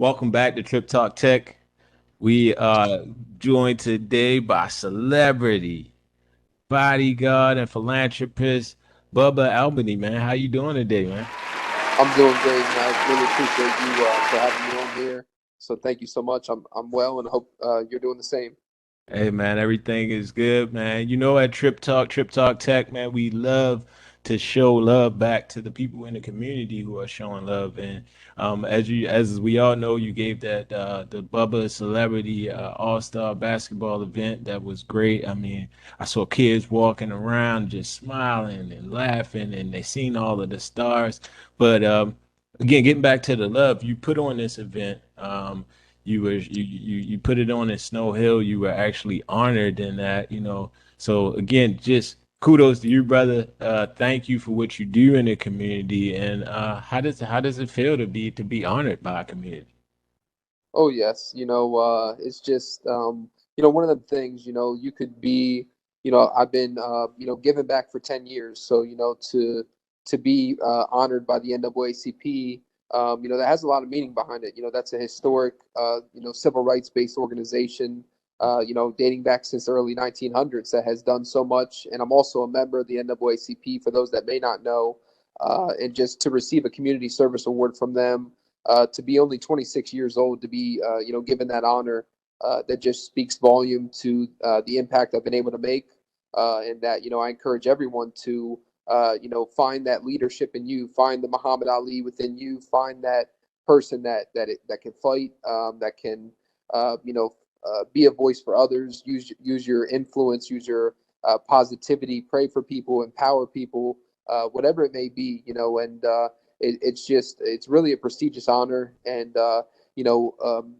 Welcome back to TrippTalk Tech. We are joined today by celebrity, bodyguard, and philanthropist Bubba Almony. Man, how you doing today, man? I'm doing great, and I really appreciate you uh, for having me on here. So thank you so much. I'm I'm well, and hope uh, you're doing the same. Hey, man, everything is good, man. You know, at TrippTalk, Trip Talk Tech, man, we love to show love back to the people in the community who are showing love. And um, as you, as we all know, you gave that uh, the Bubba Celebrity uh, All Star Basketball event that was great. I mean, I saw kids walking around just smiling and laughing, and they seen all of the stars. But um, again, getting back to the love, you put on this event. Um, you were you, you you put it on in Snow Hill. You were actually honored in that, you know. So again, just kudos to you, brother. Uh, thank you for what you do in the community. And uh, how does how does it feel to be to be honored by a community? Oh yes, you know, uh, it's just um, you know one of the things. You know, you could be, you know, I've been uh, you know giving back for ten years, so you know to to be uh, honored by the NAACP. Um, you know, that has a lot of meaning behind it. You know, that's a historic, uh, you know, civil rights based organization uh, you know, dating back since the early 1900s that has done so much. And I'm also a member of the NAACP for those that may not know. Uh, and just to receive a community service award from them, uh, to be only 26 years old, to be, uh, you know, given that honor, uh, that just speaks volume to the impact I've been able to make. and that, you know, I encourage everyone to, you know, find that leadership in you, find the Muhammad Ali within you, find that person that that it, that can fight, um, that can, you know, uh, be a voice for others, use use your influence, use your uh, positivity, pray for people, empower people, uh, whatever it may be, you know. And uh, it, it's just it's really a prestigious honor, and uh, you know um,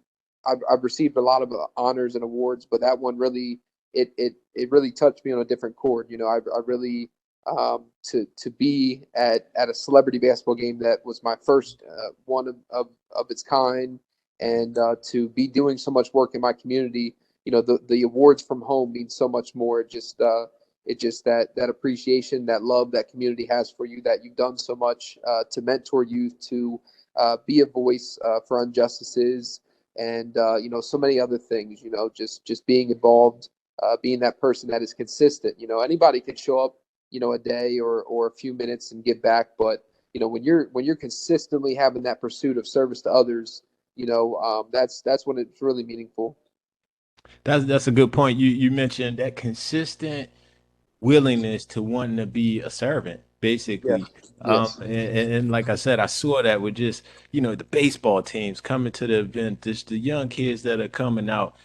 I've, I've received a lot of honors and awards, but that one really it it it really touched me on a different chord. You know, I, I really um, to to be at at a celebrity basketball game that was my first uh, one of, of of its kind and uh, to be doing so much work in my community you know the, the awards from home mean so much more. Just uh, it just that that appreciation that love that community has for you that you've done so much uh, to mentor youth to uh, be a voice uh, for injustices and uh, you know so many other things you know just just being involved being that person that is consistent. You know anybody can show up you know a day or or a few minutes and give back but you know when you're when you're consistently having that pursuit of service to others you know, um, that's that's when it's really meaningful. That's that's a good point. You you mentioned that consistent willingness to want to be a servant, basically. Um, yes. and, and, like I said, I saw that with just you know the baseball teams coming to the event, just the young kids that are coming out.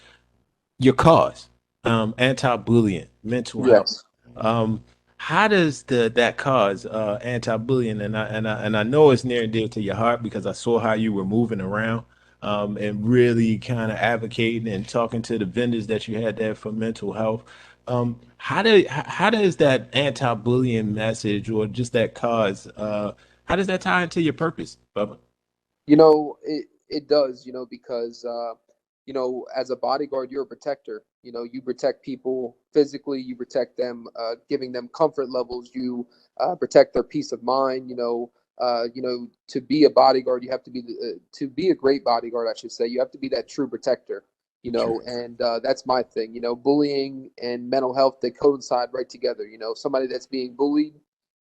Your cause, um, anti-bullying, mental yes. health. Um, how does the that cause uh, anti-bullying and I and I and I know it's near and dear to your heart because I saw how you were moving around um, and really kind of advocating and talking to the vendors that you had there for mental health. Um, how do how does that anti-bullying message or just that cause uh, how does that tie into your purpose, Bubba? You know, it it does. You know, because uh, you know, as a bodyguard, you're a protector. You know, you protect people physically, you protect them, uh, giving them comfort levels. You uh, protect their peace of mind. You know, uh, you know, to be a bodyguard, you have to be the, uh, to be a great bodyguard. I should say you have to be that true protector. You know, and uh, that's my thing. You know, bullying and mental health they coincide right together. You know, somebody that's being bullied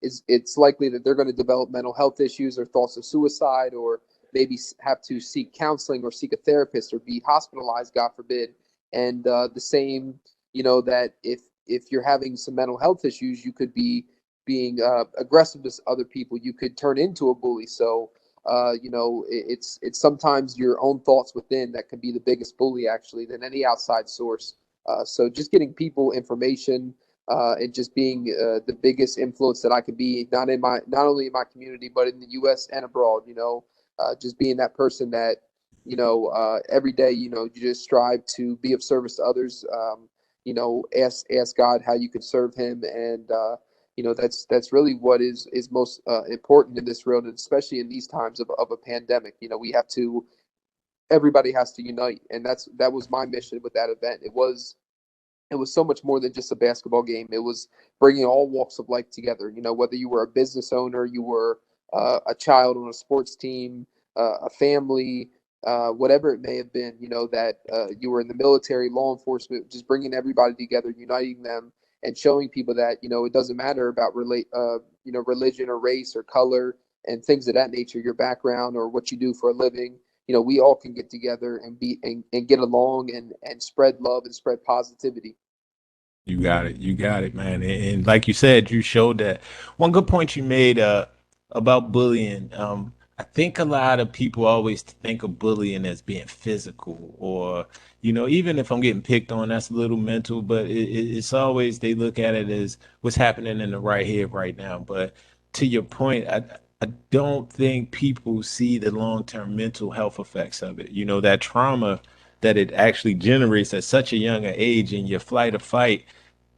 is it's likely that they're going to develop mental health issues or thoughts of suicide or maybe have to seek counseling or seek a therapist or be hospitalized, God forbid. And uh, the same, you know, that if if you're having some mental health issues, you could be being uh, aggressive to other people, you could turn into a bully. So, uh, you know, it, it's it's sometimes your own thoughts within that can be the biggest bully actually than any outside source. Uh, so, just getting people information uh, and just being uh, the biggest influence that I could be, not in my not only in my community but in the U.S. and abroad. You know, uh, just being that person that you know every day, you know, you just strive to be of service to others. Um, you know, ask ask God how you can serve Him and you know that's that's really what is is most uh, important in this world and especially in these times of, of a pandemic. You know we have to everybody has to unite and that's that was my mission with that event. It was it was so much more than just a basketball game. It was bringing all walks of life together. You know whether you were a business owner you were uh, a child on a sports team uh, a family uh, whatever it may have been, you know, that uh, you were in the military, law enforcement, just bringing everybody together, uniting them, and showing people that you know it doesn't matter about relate, uh, you know, religion or race or color and things of that nature, your background or what you do for a living. You know, we all can get together and be and, and get along and and spread love and spread positivity. You got it. You got it, man. And, and like you said, you showed that. One good point you made uh, about bullying. Um, I think a lot of people always think of bullying as being physical, or you know, even if I'm getting picked on, that's a little mental. But it, it, it's always they look at it as what's happening in the right here, right now. But to your point, I I don't think people see the long term mental health effects of it. You know, that trauma that it actually generates at such a young age in your flight or fight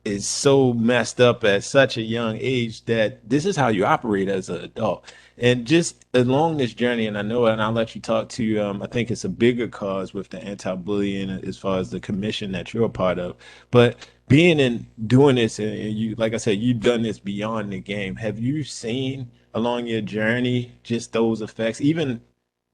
is so messed up at such a young age that this is how you operate as an adult. And just along this journey, and I know, and I'll let you talk to, um, I think it's a bigger cause with the anti-bullying as far as the commission that you're a part of. But being in doing this, and you, like I said, you've done this beyond the game. Have you seen along your journey just those effects, even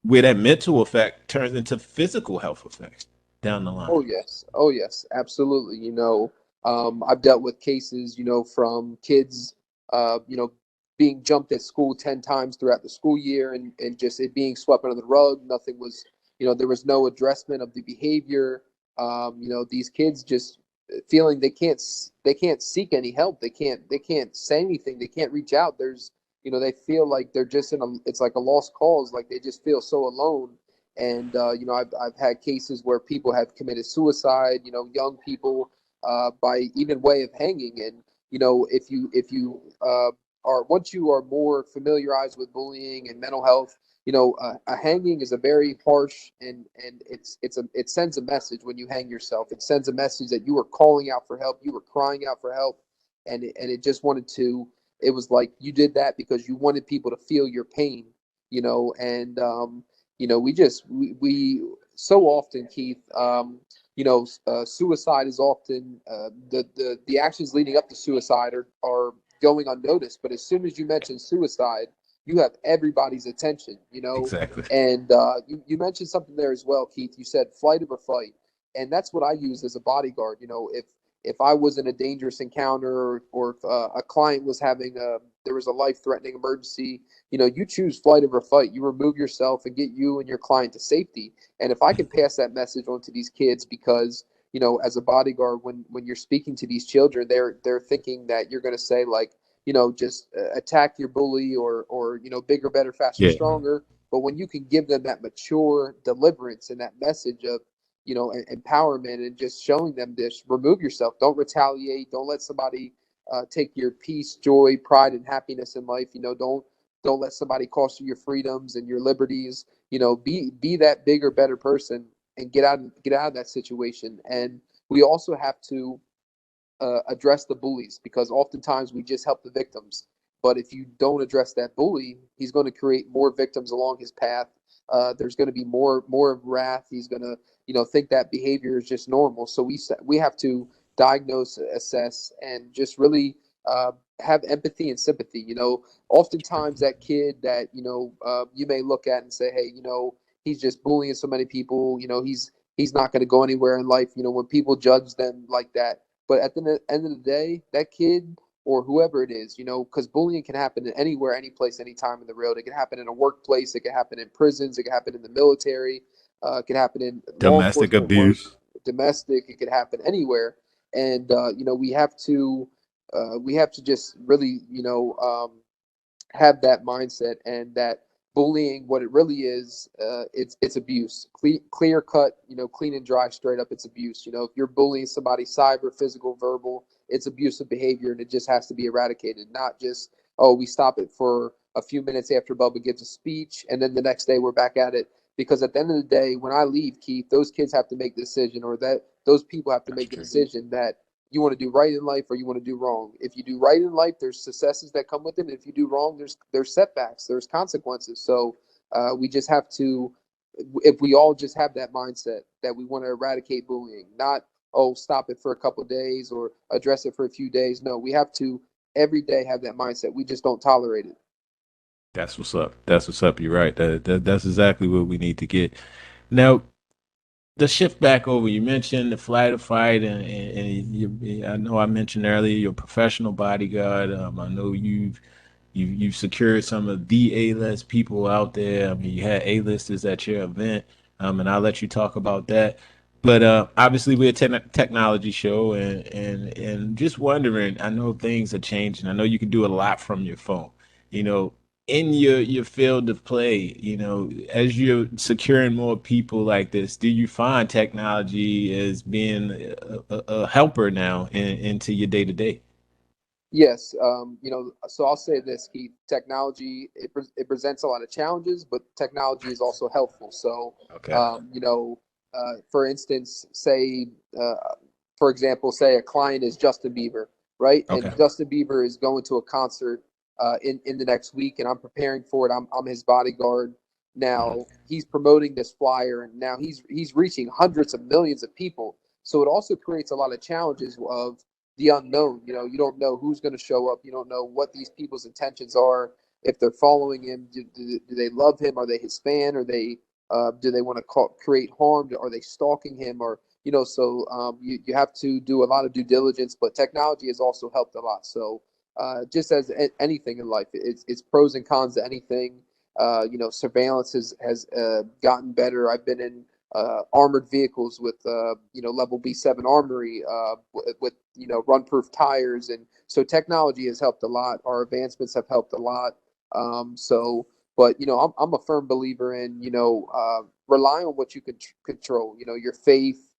where that mental effect turns into physical health effects down the line? Oh yes, oh yes, absolutely. You know, um, I've dealt with cases, you know, from kids, uh, you know, being jumped at school 10 times throughout the school year and, and just it being swept under the rug. Nothing was, you know, there was no addressment of the behavior. Um, you know, these kids just feeling they can't, they can't seek any help. They can't, they can't say anything. They can't reach out. There's, you know, they feel like they're just in a, it's like a lost cause. Like they just feel so alone. And, uh, you know, I've, I've had cases where people have committed suicide, you know, young people, uh, by even way of hanging. And you know, if you if you uh, are once you are more familiarized with bullying and mental health, you know, uh, a hanging is a very harsh and and it's it's a it sends a message when you hang yourself. It sends a message that you were calling out for help, you were crying out for help, and it, and it just wanted to. It was like you did that because you wanted people to feel your pain, you know, and um, you know, we just we, we so often, Keith, um, you know, uh, suicide is often uh, the, the the actions leading up to suicide are, are going unnoticed. But as soon as you mention suicide, you have everybody's attention. You know, exactly. And uh, you you mentioned something there as well, Keith. You said flight or fight, and that's what I use as a bodyguard. You know, if if I was in a dangerous encounter or, or if uh, a client was having a there was a life threatening emergency, you know, you choose flight over fight. You remove yourself and get you and your client to safety. And if I can pass that message on to these kids, because you know, as a bodyguard, when when you're speaking to these children, they're they're thinking that you're going to say like, you know, just uh, attack your bully or or you know, bigger, better, faster, yeah. stronger. But when you can give them that mature deliverance and that message of you know empowerment and just showing them this, remove yourself, don't retaliate, don't let somebody uh, take your peace, joy, pride, and happiness in life. You know, don't don't let somebody cost you your freedoms and your liberties. You know, be be that bigger, better person and get out get out of that situation. And we also have to uh, address the bullies because oftentimes we just help the victims. But if you don't address that bully, he's going to create more victims along his path. Uh, there's going to be more more wrath. He's going to you know think that behavior is just normal. So we we have to diagnose, assess, and just really uh, have empathy and sympathy. You know, oftentimes that kid that you know uh, you may look at and say, hey, you know, he's just bullying so many people. You know, he's he's not going to go anywhere in life. You know, when people judge them like that. But at the end of the day, that kid or whoever it is, you know, because bullying can happen anywhere, any place, anytime in the world. It can happen in a workplace. It can happen in prisons. It can happen in the military. Uh, it can happen in domestic abuse. Work, domestic. It could happen anywhere and uh, you know we have to uh, we have to just really you know um, have that mindset and that bullying what it really is uh, it's it's abuse. Clear, clear cut you know clean and dry straight up it's abuse. You know if you're bullying somebody cyber physical verbal it's abusive behavior and it just has to be eradicated not just oh we stop it for a few minutes after Bubba gives a speech and then the next day we're back at it because at the end of the day when I leave Keith those kids have to make the decision or that those people have to make a decision that you want to do right in life or you want to do wrong. If you do right in life, there's successes that come with it. And if you do wrong, there's there's setbacks, there's consequences. So uh, we just have to, if we all just have that mindset that we want to eradicate bullying, not oh stop it for a couple days or address it for a few days. No, we have to every day have that mindset. We just don't tolerate it. That's what's up. That's what's up. You're right. That, that that's exactly what we need to get Now, the shift back over, you mentioned the flight or fight, and, and, and you, I know I mentioned earlier your professional bodyguard. Um, I know you've you you've secured some of the A-list people out there. I mean, you had A-listers at your event, um, and I'll let you talk about that. But uh, obviously, we're a te- technology show, and and and just wondering. I know things are changing. I know you can do a lot from your phone. You know, in your your field of play, you know, as you're securing more people like this, do you find technology as being a, a, a helper now in, into your day to day? Yes, um, you know, so I'll say this, Keith. Technology it, pre- it presents a lot of challenges, but technology is also helpful. So, Okay. um, you know, uh, for instance, say, uh, for example, say a client is Justin Bieber, right? okay. And Justin Bieber is going to a concert uh, in in the next week, and I'm preparing for it. I'm I'm his bodyguard. Now he's promoting this flyer, and now he's he's reaching hundreds of millions of people. So it also creates a lot of challenges of the unknown. You know, you don't know who's going to show up. You don't know what these people's intentions are. If they're following him, do, do, do they love him? Are they his fan? Are they uh, do they want to call, create harm? Are they stalking him? Or you know, so um, you you have to do a lot of due diligence. But technology has also helped a lot. So uh, just as a- anything in life, it's it's pros and cons to anything. Uh, you know, surveillance has has uh, gotten better. I've been in uh, armored vehicles with uh, you know level B7 armory uh, with, you know run-proof tires, and so technology has helped a lot. Our advancements have helped a lot. Um, so, but you know, I'm I'm a firm believer in you know rely on what you can tr- control. You know, your faith,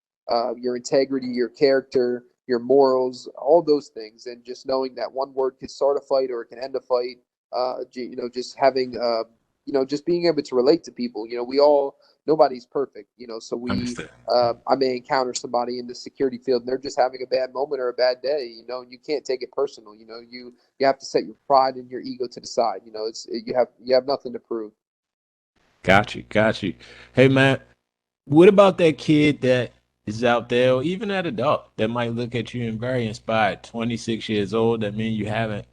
your integrity, your character, your morals, all those things, and just knowing that one word can start a fight or it can end a fight. Uh, you know, just having uh, you know, just being able to relate to people. You know, we all nobody's perfect. You know, so we uh, I may encounter somebody in the security field and they're just having a bad moment or a bad day, you know, and you can't take it personal. You know, you you have to set your pride and your ego to the side. You know, it's you have you have nothing to prove. Got you. Got you. Hey, man, what about that kid that is out there, or even that adult that might look at you and very inspired, 26 years old? That means you haven't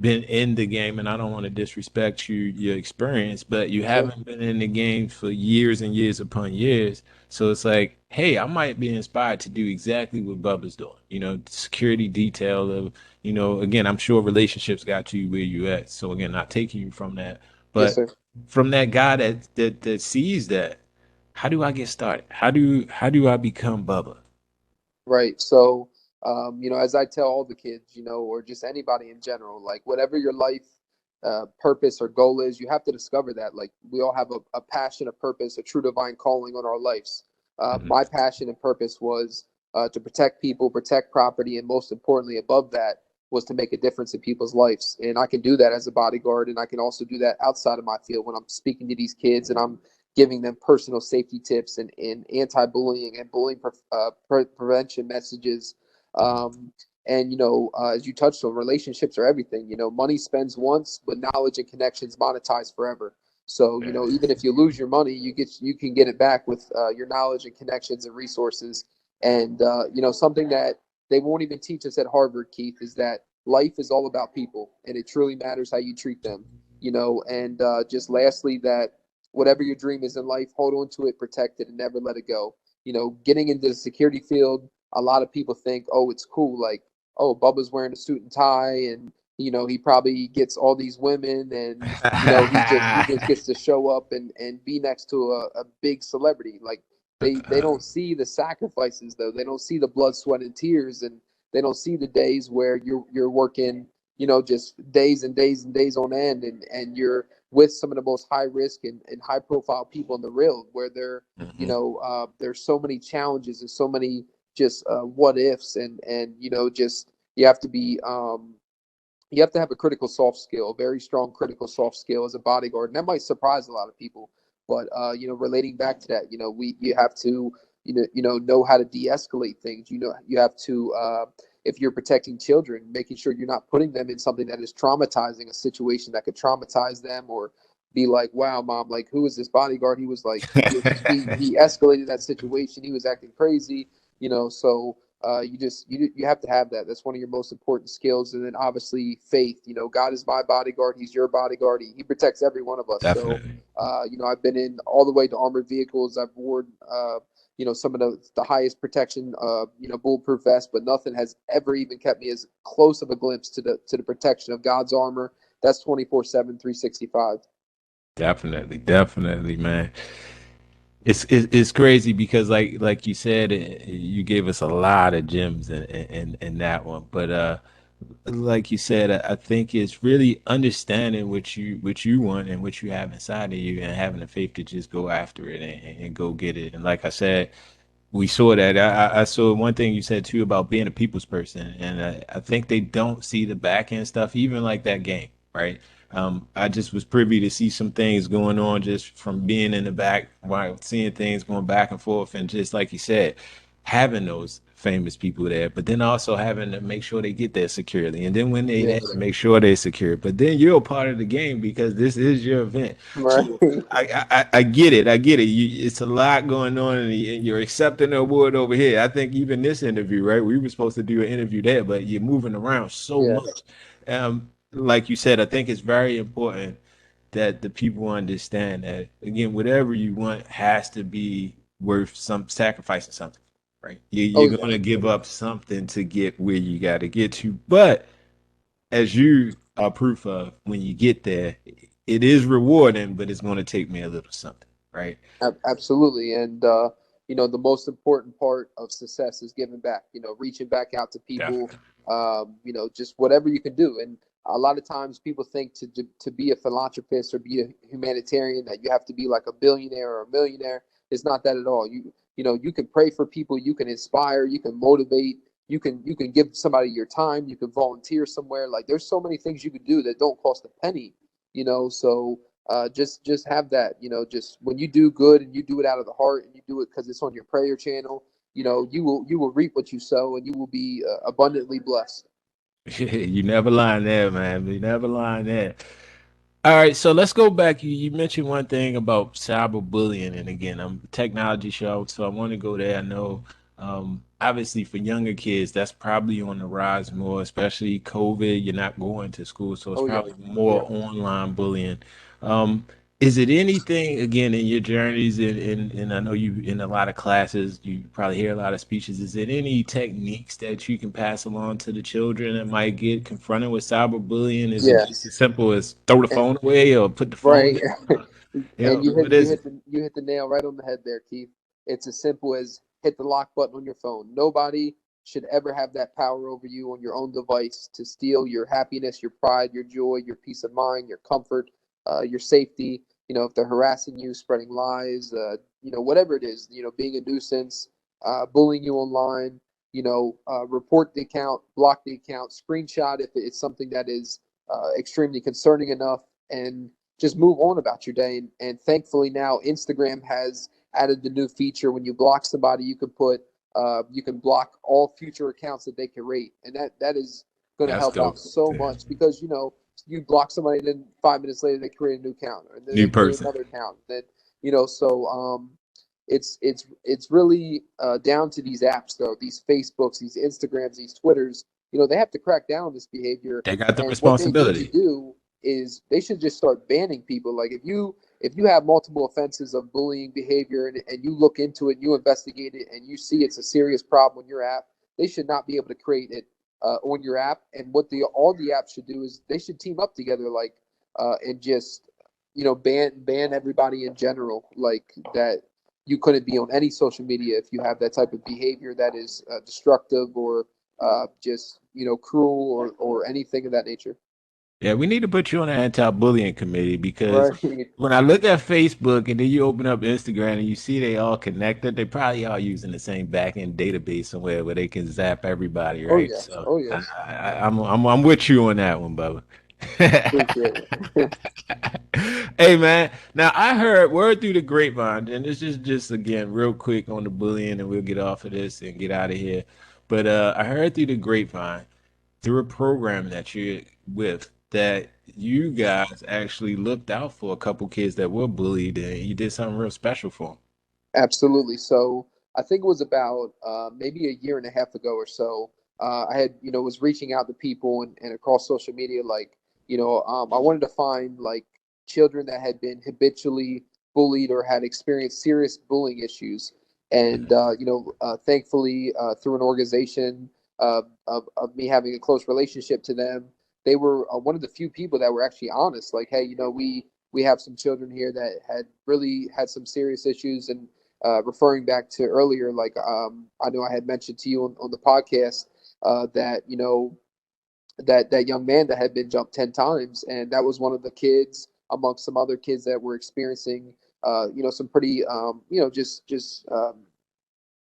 been in the game, and I don't want to disrespect you, your experience, but you haven't been in the game for years and years upon years. So it's like, hey, I might be inspired to do exactly what Bubba's doing. You know, security detail of, you know, again, I'm sure relationships got you where you at. So again, not taking you from that, but sir. from that guy that that that sees that, how do I get started? How do how do I become Bubba? Right. So, um, you know, as I tell all the kids, you know, or just anybody in general, like whatever your life uh, purpose or goal is, you have to discover that. Like we all have a, a passion, a purpose, a true divine calling on our lives. Uh, Mhm. my passion and purpose was uh, to protect people, protect property, and most importantly, above that, was to make a difference in people's lives. And I can do that as a bodyguard, and I can also do that outside of my field when I'm speaking to these kids and I'm giving them personal safety tips and, and anti-bullying and bullying pre- uh, pre- prevention messages. Um, and you know, uh, as you touched on, relationships are everything. You know, money spends once, but knowledge and connections monetize forever. So you know, even if you lose your money, you get you can get it back with uh, your knowledge and connections and resources. And uh, you know, something that they won't even teach us at Harvard, Keith, is that life is all about people, and it truly matters how you treat them. You know, and uh, just lastly, that whatever your dream is in life, hold on to it, protect it, and never let it go. You know, getting into the security field, a lot of people think, oh, it's cool. Like, oh, Bubba's wearing a suit and tie, and you know, he probably gets all these women, and you know, he just he just gets to show up and and be next to a, a big celebrity. Like, they they don't see the sacrifices though. They don't see the blood, sweat, and tears, and they don't see the days where you're you're working, you know, just days and days and days on end, and and you're with some of the most high risk and, and high profile people in the real where they're you Mhm. know uh, there's so many challenges and so many just uh, what ifs and and you know just you have to be um you have to have a critical soft skill, a very strong critical soft skill as a bodyguard, and that might surprise a lot of people. But uh, you know, relating back to that, you know, we you have to you know you know know how to de-escalate things. You know, you have to uh, if you're protecting children, making sure you're not putting them in something that is traumatizing, a situation that could traumatize them or be like, wow, mom, like who is this bodyguard? He was like he he, escalated that situation. He was acting crazy. You know, so uh, you just you you have to have that. That's one of your most important skills. And then obviously faith. You know, God is my bodyguard. He's your bodyguard. He, he protects every one of us. Definitely. So, uh, you know, I've been in all the way to armored vehicles. I've worn, uh, you know, some of the the highest protection, uh, you know, bulletproof vests, but nothing has ever even kept me as close of a glimpse to the to the protection of God's armor. That's 24 7, 365. Definitely, definitely, man. It's, it's it's crazy because like like you said, eh, you gave us a lot of gems in in, in that one. But uh, like you said, I I think it's really understanding what you what you want and what you have inside of you, and having the faith to just go after it and, and go get it. And like I said, we saw that. I, I saw one thing you said too about being a people's person, and I, I think they don't see the back end stuff, even like that game, right? Um, I just was privy to see some things going on just from being in the back, while seeing things going back and forth, and just like you said, having those famous people there, but then also having to make sure they get there securely, and then when they Yes. make sure they're secure. But then you're a part of the game because this is your event. Right. So I, I, I get it. I get it. You, it's a lot going on, and you- and you're accepting the award over here. I think even this interview, right? We were supposed to do an interview there, but you're moving around so Yes. much. Um, like you said, I think it's very important that the people understand that again, whatever you want has to be worth some sacrificing something, right? You, Oh you're yeah. going to give up something to get where you got to get to, but as you are proof of, when you get there, it is rewarding, but it's going to take me a little something, right? Absolutely. And, uh, you know, the most important part of success is giving back, you know, reaching back out to people, um, you know, just whatever you can do. And a lot of times people think to, to, to be a philanthropist or be a humanitarian that you have to be like a billionaire or a millionaire. It's not that at all. You, you know, you can pray for people, you can inspire, you can motivate, you can, you can give somebody your time, you can volunteer somewhere. Like there's so many things you can do that don't cost a penny, you know? So, uh, just just have that you know just when you do good and you do it out of the heart and you do it because it's on your prayer channel you know you will you will reap what you sow and you will be uh, abundantly blessed You never lying there, man. You never lying there. All right, so let's go back. You, you mentioned one thing about cyberbullying, and again, I'm a technology show, so I want to go there. I know, um, obviously, for younger kids, that's probably on the rise more, especially COVID. You're not going to school, so it's oh yeah probably more yeah online bullying. Um, is it anything, again, in your journeys, and, and, and I know you in a lot of classes, you probably hear a lot of speeches. Is it any techniques that you can pass along to the children that might get confronted with cyberbullying? Is it just as simple as throw the phone away or put the phone right down? You know, and you hit you hit the you hit the nail right on the head there keith it's as simple as hit the lock button on your phone nobody should ever have that power over you on your own device to steal your happiness your pride your joy your peace of mind your comfort uh, your safety you know if they're harassing you spreading lies uh, you know whatever it is you know being a nuisance uh, bullying you online you know uh, report the account block the account screenshot if it's something that is uh, extremely concerning enough and just move on about your day. And, and thankfully now Instagram has added the new feature when you block somebody, you can put uh, you can block all future accounts that they can rate, and that that is going to help out so Yeah. much because you know you block somebody, and then five minutes later they create a new account, and then New person. another account. Then you know, so um, it's it's it's really uh, down to these apps though, these Facebooks, these Instagrams, these Twitters. You know, they have to crack down on this behavior They got the and what they do is they should just start banning people. Like if you if you have multiple offenses of bullying behavior and, and you look into it, you investigate it, and you see it's a serious problem on your app, they should not be able to create it uh, on your app. And what the all the apps should do is they should team up together, like uh, and just you know ban ban everybody in general, like that. You couldn't be on any social media if you have that type of behavior that is uh, destructive or uh, just you know cruel or or anything of that nature. Yeah, we need to put you on the anti-bullying committee because Right. when I look at Facebook and then you open up Instagram and you see they all connected, they probably all using the same backend database somewhere where they can zap everybody, Oh right? yes. So Oh I, yes. I, I'm I'm I'm with you on that one, Bubba. Hey man, now I heard word through the grapevine, and this is just again real quick on the bullying, and we'll get off of this and get out of here. But uh, I heard through the grapevine, through a program that you're with, that you guys actually looked out for a couple kids that were bullied, and you did something real special for them. Absolutely. So I think it was about uh, maybe a year and a half ago or so. Uh, I had, you know, was reaching out to people and, and across social media, like, you know, um, I wanted to find like children that had been habitually bullied or had experienced serious bullying issues. And, uh, you know, uh, thankfully, uh, through an organization uh, of, of me having a close relationship to them, they were uh, one of the few people that were actually honest. Like, hey, you know, we we have some children here that had really had some serious issues, and uh, referring back to earlier, like um, I know I had mentioned to you on, on the podcast uh, that you know that that young man that had been jumped ten times, and that was one of the kids amongst some other kids that were experiencing, uh, you know, some pretty, um, you know, just just um,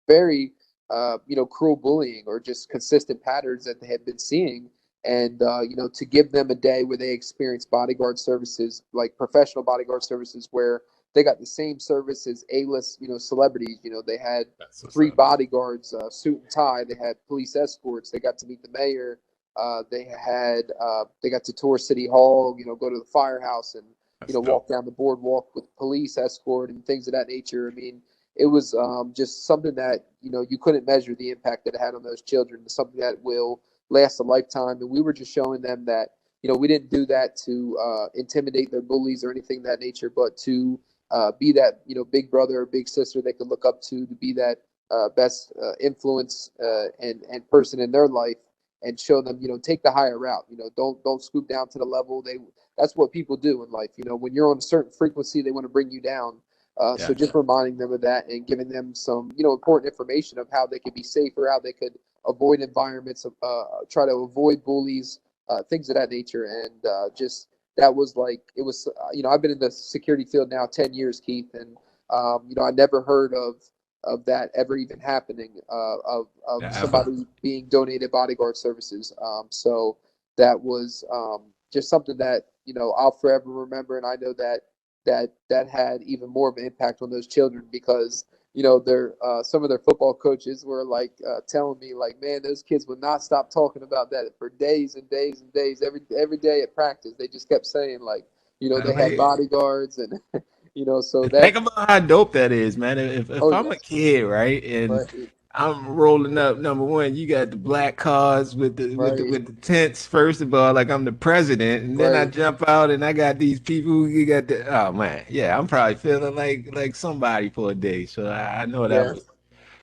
very, uh, you know, cruel bullying or just consistent patterns that they had been seeing and uh, you know to give them a day where they experience bodyguard services like professional bodyguard services where they got the same service as a-list you know celebrities. You know they had three bodyguards uh, suit and tie. They had police escorts. They got to meet the mayor. Uh, they had uh, they got to tour city hall you know go to the firehouse and you know walk down the boardwalk with police escort and things of that nature. I mean it was um, just something that you know you couldn't measure the impact that it had on those children something that will last a lifetime. And we were just showing them that, you know, we didn't do that to uh, intimidate their bullies or anything that nature, but to uh, be that, you know, big brother or big sister they could look up to, to be that uh, best uh, influence uh, and, and person in their life and show them, you know, take the higher route, you know, don't, don't scoop down to the level they, that's what people do in life. You know, when you're on a certain frequency, they want to bring you down. Uh, yeah, so just yeah. reminding them of that and giving them some, you know, important information of how they could be safer, how they could avoid environments, uh, try to avoid bullies, uh, things of that nature. And uh, just that was like, it was, uh, you know, I've been in the security field now 10 years, Keith, and, um, you know, I never heard of, of that ever even happening, uh, of, of yeah, somebody being donated bodyguard services. Um, so that was um, just something that, you know, I'll forever remember. And I know that that that had even more of an impact on those children because you know, their uh, some of their football coaches were like uh, telling me, like, man, those kids would not stop talking about that for days and days and days. Every every day at practice, they just kept saying, like, you know, they had bodyguards and. you know, so that think about how dope that is, man. If, if oh, I'm yes. a kid, right, and but, I'm rolling up. Number one, you got the black cars with the right. with the, with the tents. First of all, like I'm the president, and then right. I jump out and I got these people who got the. Oh man, yeah, I'm probably feeling like like somebody for a day. So I, I know that yeah. was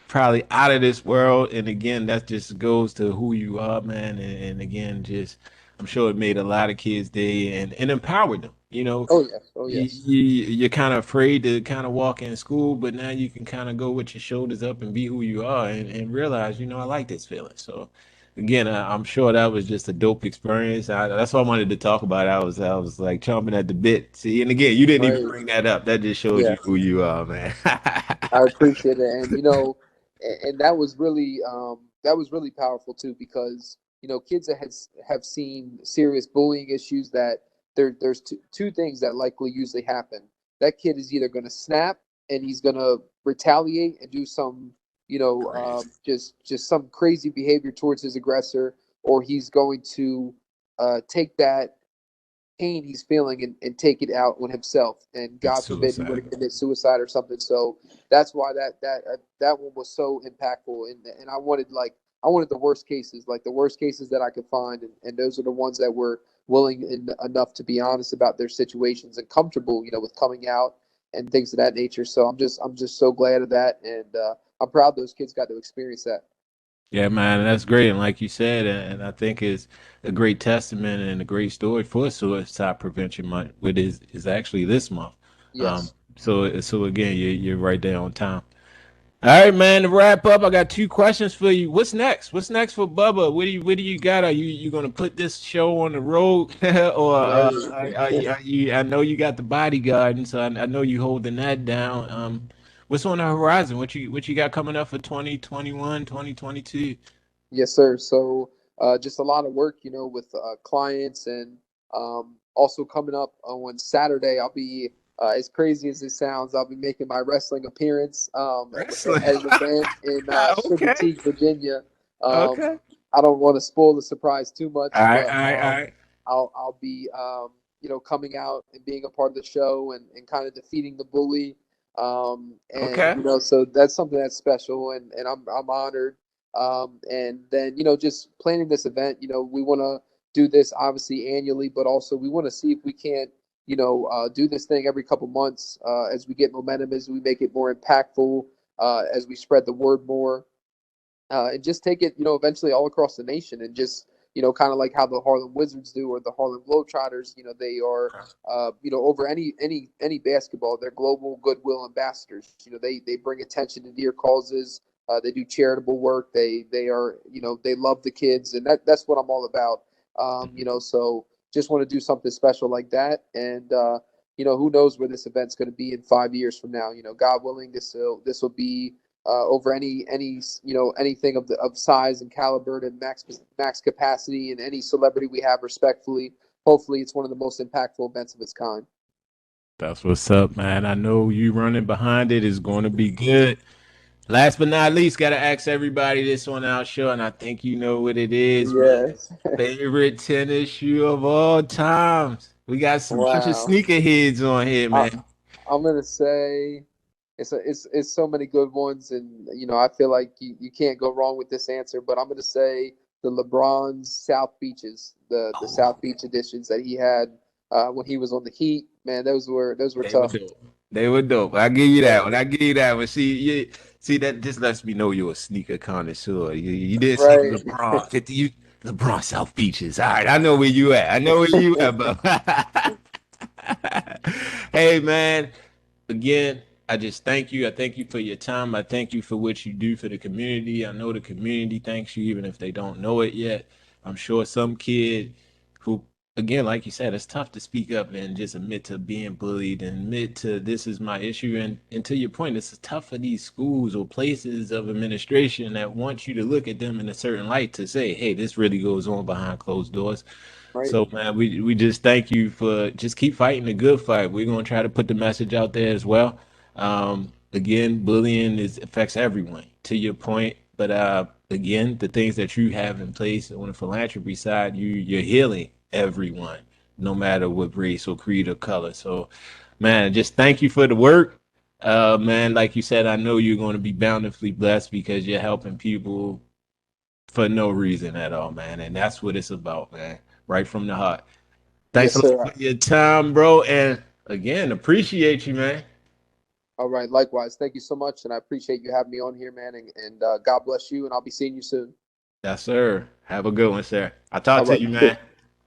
probably out of this world. And again, that just goes to who you are, man. And, and again, just I'm sure it made a lot of kids' day and and empowered them. You know, oh yes, oh yes. You, you are kind of afraid to kind of walk in school, but now you can kind of go with your shoulders up and be who you are, and, and realize, you know, I like this feeling. So, again, I, am sure that was just a dope experience. I, that's what I wanted to talk about. I was I was like chomping at the bit. See, and again, you didn't right. even bring that up. That just shows yeah. you who you are, man. I appreciate it, and you know, and, and that was really um, that was really powerful too because you know kids that has have seen serious bullying issues that there there's two, two things that likely usually happen. That kid is either going to snap and he's going to retaliate and do some, you know, um, just just some crazy behavior towards his aggressor, or he's going to uh, take that pain he's feeling and, and take it out on himself. And God forbid he would commit suicide or something. So that's why that that uh, that one was so impactful. And and I wanted like I wanted the worst cases, like the worst cases that I could find, and, and those are the ones that were willing in, enough to be honest about their situations and comfortable, you know, with coming out and things of that nature. So I'm just I'm just so glad of that, and uh, I'm proud those kids got to experience that. Yeah, man, that's great, and like you said, and I think is a great testament and a great story for Suicide Prevention Month, which is is actually this month. Yes. Um, so so again, you're you're right there on time. All right, man. To wrap up, I got two questions for you. What's next? What's next for Bubba? What do you What do you got? Are you you gonna put this show on the road, or uh, are, are, you, are, you, I know you got the bodyguard, and so I, I, know you holding that down. Um, what's on the horizon? What you What you got coming up for 2021, 2022? Yes, sir. So uh, just a lot of work, you know, with uh, clients, and um, also coming up on Saturday, I'll be uh, as crazy as it sounds, I'll be making my wrestling appearance um, wrestling. as a band in uh, okay. Sugar T, Virginia. Um, okay. I don't want to spoil the surprise too much. All right, but, all right, um, all right. I'll I'll be um, you know coming out and being a part of the show and, and kind of defeating the bully. Um, and Okay. you know, so that's something that's special, and and I'm I'm honored. Um, and then you know, just planning this event, you know, we want to do this obviously annually, but also we want to see if we can't, you know, uh, do this thing every couple months uh, as we get momentum, as we make it more impactful, uh, as we spread the word more, uh, and just take it, you know, eventually all across the nation, and just you know, kind of like how the Harlem Wizards do or the Harlem Globetrotters. You know, they are, uh, you know, over any any any basketball, they're global goodwill ambassadors. You know, they they bring attention to dear causes. Uh, they do charitable work. They they are, you know, they love the kids, and that that's what I'm all about. Um, you know, so just want to do something special like that, and uh, you know, who knows where this event's going to be in five years from now? You know, God willing, this will this will be uh, over any any you know anything of the of size and caliber and max max capacity and any celebrity we have respectfully. Hopefully, it's one of the most impactful events of its kind. That's what's up, man. I know you running behind it is going to be good. Last but not least, gotta ask everybody this one out, show, and I think you know what it is. Yes. Favorite tennis shoe of all times. We got some bunch of Wow. sneakerheads on here, man. I'm gonna say it's a, it's it's so many good ones, and you know I feel like you, you can't go wrong with this answer. But I'm gonna say the LeBron's South Beaches, the the South Beach editions that he had uh, when he was on the Heat. Man, those were those were They were tough. dope. They were dope. I give you that one. I give you that one. See, you, see that just lets me know you're a sneaker connoisseur. You, you did Right. LeBron. 50, you, LeBron South Beaches. All right, I know where you at. I know where you at, but hey, man. Again, I just thank you. I thank you for your time. I thank you for what you do for the community. I know the community thanks you, even if they don't know it yet. I'm sure some kid who again, like you said, it's tough to speak up and just admit to being bullied and admit to this is my issue. And, and to your point, it's tough for these schools or places of administration that want you to look at them in a certain light to say, hey, this really goes on behind closed doors. Right. So, man, we, we just thank you for just keep fighting the good fight. We're going to try to put the message out there as well. Um, again, bullying is affects everyone, to your point. But uh, again, the things that you have in place on the philanthropy side, you you're healing everyone, no matter what race or creed or color. So, man, just thank you for the work. Uh, man, like you said, I know you're going to be bountifully blessed because you're helping people for no reason at all, man. And that's what it's about, man. Right from the heart. Thanks Yes, a lot sir. for your time, bro. And again, appreciate you, man. All right. Likewise. Thank you so much, and I appreciate you having me on here, man. And, and uh, God bless you. And I'll be seeing you soon. Yes, sir. Have a good one, sir. I'll talk All to right. you, man.